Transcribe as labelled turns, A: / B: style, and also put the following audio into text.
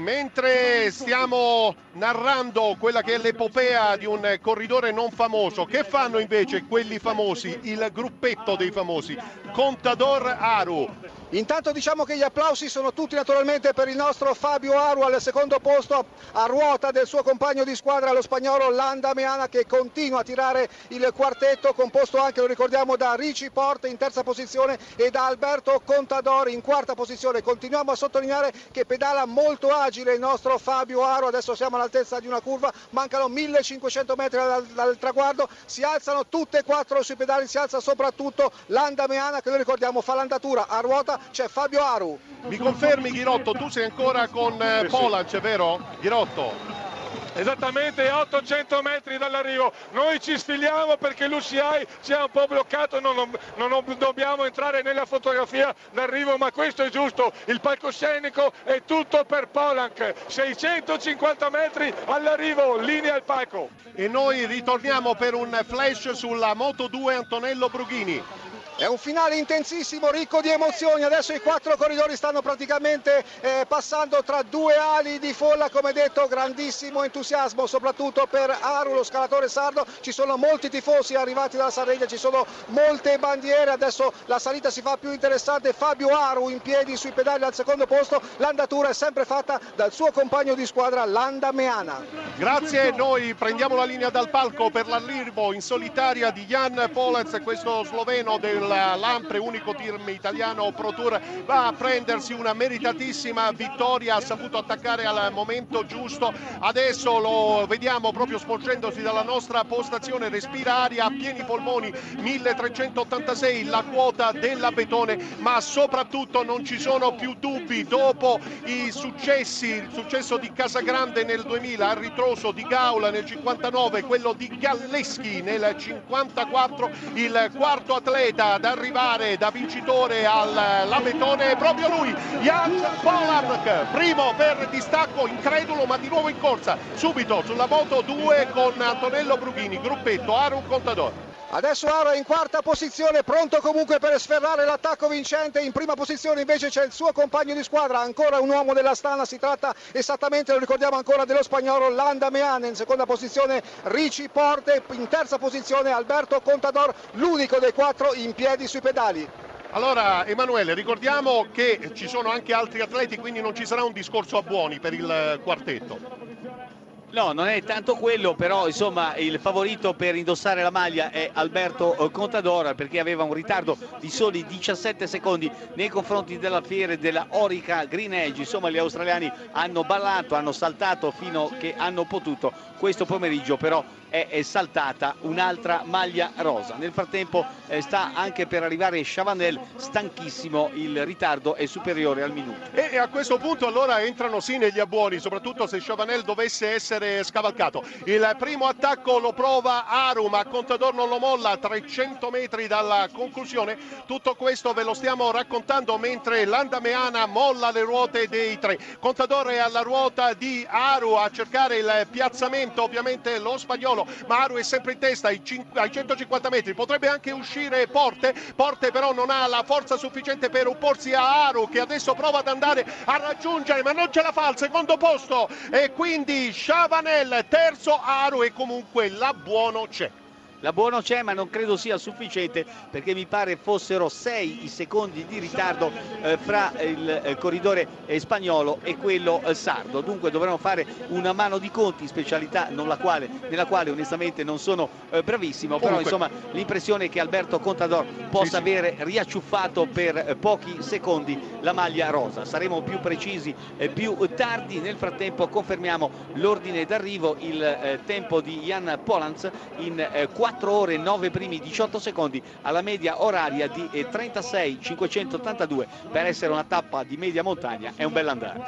A: Mentre stiamo narrando quella che è l'epopea di un corridore non famoso, che fanno invece quelli famosi, il gruppetto dei famosi? Contador Aru,
B: Intanto diciamo che gli applausi sono tutti naturalmente per il nostro Fabio Aru al secondo posto a ruota del suo compagno di squadra lo spagnolo Landa Meana che continua a tirare il quartetto composto anche lo ricordiamo da Ricci Porte in terza posizione e da Alberto Contador in quarta posizione. Continuiamo a sottolineare che pedala molto agile il nostro Fabio Aru, adesso siamo all'altezza di una curva, mancano 1500 metri dal, dal traguardo, si alzano tutte e quattro sui pedali, si alza soprattutto Landa Meana che lo ricordiamo fa l'andatura a ruota c'è Fabio Aru.
A: Mi confermi Ghirotto, tu sei ancora con eh, Polac, vero? Ghirotto?
C: Esattamente 800 metri dall'arrivo, noi ci sfiliamo perché l'UCI ci ha un po' bloccato, non, non, non dobbiamo entrare nella fotografia d'arrivo, ma questo è giusto, il palcoscenico è tutto per Polanc, 650 metri all'arrivo, linea al palco.
A: E noi ritorniamo per un flash sulla Moto 2 Antonello Brughini.
B: È un finale intensissimo, ricco di emozioni. Adesso i quattro corridori stanno praticamente eh, passando tra due ali di folla, come detto, grandissimo entusiasmo, soprattutto per Aru, lo scalatore sardo. Ci sono molti tifosi arrivati dalla Sardegna, ci sono molte bandiere. Adesso la salita si fa più interessante. Fabio Aru in piedi sui pedali al secondo posto. L'andatura è sempre fatta dal suo compagno di squadra, Landa Meana.
A: Grazie, noi prendiamo la linea dal palco per l'arrivo in solitaria di Jan Polez, questo sloveno del Lampre, unico team italiano Pro Tour, va a prendersi una meritatissima vittoria, ha saputo attaccare al momento giusto, adesso lo vediamo proprio sporgendosi dalla nostra postazione, respira aria a pieni polmoni, 1386 la quota dell'Abetone, ma soprattutto non ci sono più dubbi. Dopo i successi, il successo di Casagrande nel 2000, il ritroso di Gaula nel 59, quello di Galleschi nel 54, il quarto atleta ad arrivare da vincitore all'Abetone è proprio lui, Jan Polark, primo per distacco incredulo ma di nuovo in corsa, subito sulla moto 2 con Antonello Brughini, gruppetto Aru Contador.
B: Adesso Aru è in quarta posizione, pronto comunque per sferrare l'attacco vincente. In prima posizione invece c'è il suo compagno di squadra, ancora un uomo della Stana. Si tratta esattamente, lo ricordiamo ancora, dello spagnolo Landa Meane. In seconda posizione Ricci Porte, in terza posizione Alberto Contador, l'unico dei quattro in piedi sui pedali.
A: Allora Emanuele, ricordiamo che ci sono anche altri atleti, quindi non ci sarà un discorso a buoni per il quartetto.
D: No, non è tanto quello, però insomma il favorito per indossare la maglia è Alberto eh, Contador perché aveva un ritardo di soli 17 secondi nei confronti della fiera della Orica Green Edge. Insomma gli australiani hanno ballato, hanno saltato fino che hanno potuto. Questo pomeriggio però è, saltata un'altra maglia rosa. Nel frattempo eh, sta anche per arrivare Chavanel, stanchissimo, il ritardo è superiore al minuto.
A: E a questo punto allora entrano sì negli abbuoni, soprattutto se Chavanel dovesse essere scavalcato. Il primo attacco lo prova Aru, ma Contador non lo molla, 300 metri dalla conclusione. Tutto questo ve lo stiamo raccontando mentre Landameana molla le ruote dei tre. Contador è alla ruota di Aru a cercare il piazzamento, ovviamente lo spagnolo, ma Aru è sempre in testa ai, 150 metri. Potrebbe anche uscire Porte, Porte però non ha la forza sufficiente per opporsi a Aru che adesso prova ad andare a raggiungere, ma non ce la fa al secondo posto e quindi Chavanel terzo, Aru e comunque la buono c'è.
D: La buono c'è ma non credo sia sufficiente perché mi pare fossero sei i secondi di ritardo eh, fra il eh, corridore eh, spagnolo e quello eh, sardo. Dunque dovremo fare una mano di conti, specialità quale, nella quale onestamente non sono eh, bravissimo, però insomma l'impressione che Alberto Contador possa sì, sì. avere riacciuffato per eh, pochi secondi la maglia rosa. Saremo più precisi più tardi, nel frattempo confermiamo l'ordine d'arrivo, il tempo di Jan Polans in 4 4 ore 9 primi 18 secondi alla media oraria di 36 582 per essere una tappa di media montagna è un bel andare